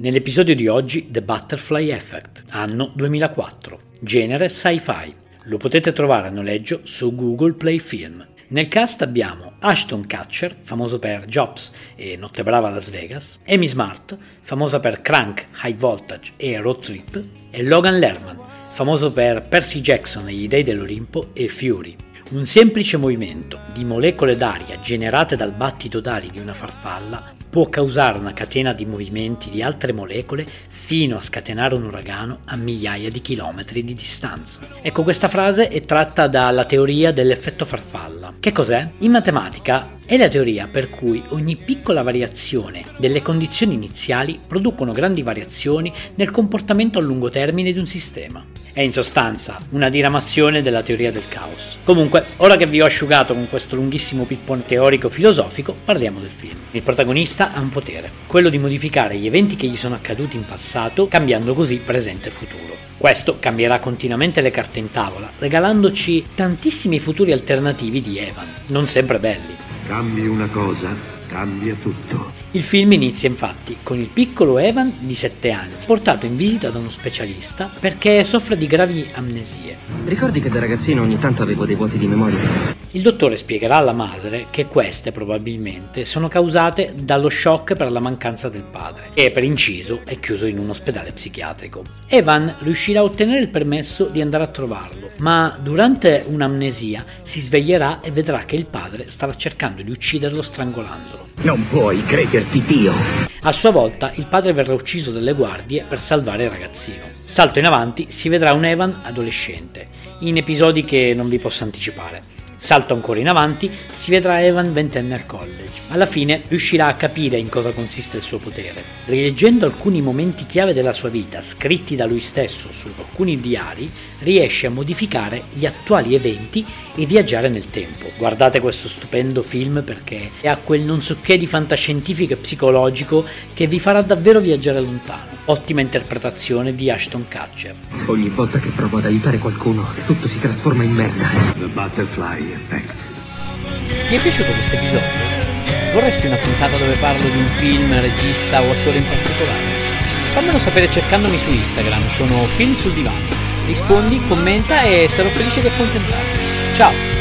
Nell'episodio di oggi The Butterfly Effect, anno 2004, genere sci-fi. Lo potete trovare a noleggio su Google Play Film. Nel cast abbiamo Ashton Kutcher, famoso per Jobs e Notte Brava Las Vegas, Amy Smart, famosa per Crank, High Voltage e Road Trip, e Logan Lerman, famoso per Percy Jackson e gli Dei dell'Olimpo e Fury. Un semplice movimento di molecole d'aria generate dal battito d'ali di una farfalla può causare una catena di movimenti di altre molecole fino a scatenare un uragano a migliaia di chilometri di distanza. Ecco, questa frase è tratta dalla teoria dell'effetto farfalla. Che cos'è? In matematica è la teoria per cui ogni piccola variazione delle condizioni iniziali producono grandi variazioni nel comportamento a lungo termine di un sistema. È in sostanza una diramazione della teoria del caos. Comunque, ora che vi ho asciugato con questo lunghissimo pippone teorico filosofico, parliamo del film. Il protagonista ha un potere, quello di modificare gli eventi che gli sono accaduti in passato, cambiando così presente e futuro. Questo cambierà continuamente le carte in tavola, regalandoci tantissimi futuri alternativi di Evan, non sempre belli. Cambi una cosa, cambia tutto. Il film inizia infatti con il piccolo Evan di 7 anni, portato in visita da uno specialista perché soffre di gravi amnesie. Ricordi che da ragazzino ogni tanto avevo dei vuoti di memoria? Il dottore spiegherà alla madre che queste probabilmente sono causate dallo shock per la mancanza del padre, che per inciso è chiuso in un ospedale psichiatrico. Evan riuscirà a ottenere il permesso di andare a trovarlo, ma durante un'amnesia si sveglierà e vedrà che il padre starà cercando di ucciderlo strangolandolo. Non puoi crederti Dio. A sua volta il padre verrà ucciso dalle guardie per salvare il ragazzino. Salto in avanti si vedrà un Evan adolescente, in episodi che non vi posso anticipare. Salto ancora in avanti, si vedrà Evan ventenne al college. Alla fine riuscirà a capire in cosa consiste il suo potere. Rileggendo alcuni momenti chiave della sua vita, scritti da lui stesso su alcuni diari, riesce a modificare gli attuali eventi e viaggiare nel tempo. Guardate questo stupendo film perché ha quel non so che di fantascientifico e psicologico che vi farà davvero viaggiare lontano. Ottima interpretazione di Ashton Kutcher. Ogni volta che provo ad aiutare qualcuno, tutto si trasforma in merda. The Butterfly Effect. Ti è piaciuto questo episodio? Vorresti una puntata dove parlo di un film, regista o attore in particolare? Fammelo sapere cercandomi su Instagram, sono Film sul Divano. Rispondi, commenta e sarò felice di accontentarti. Ciao!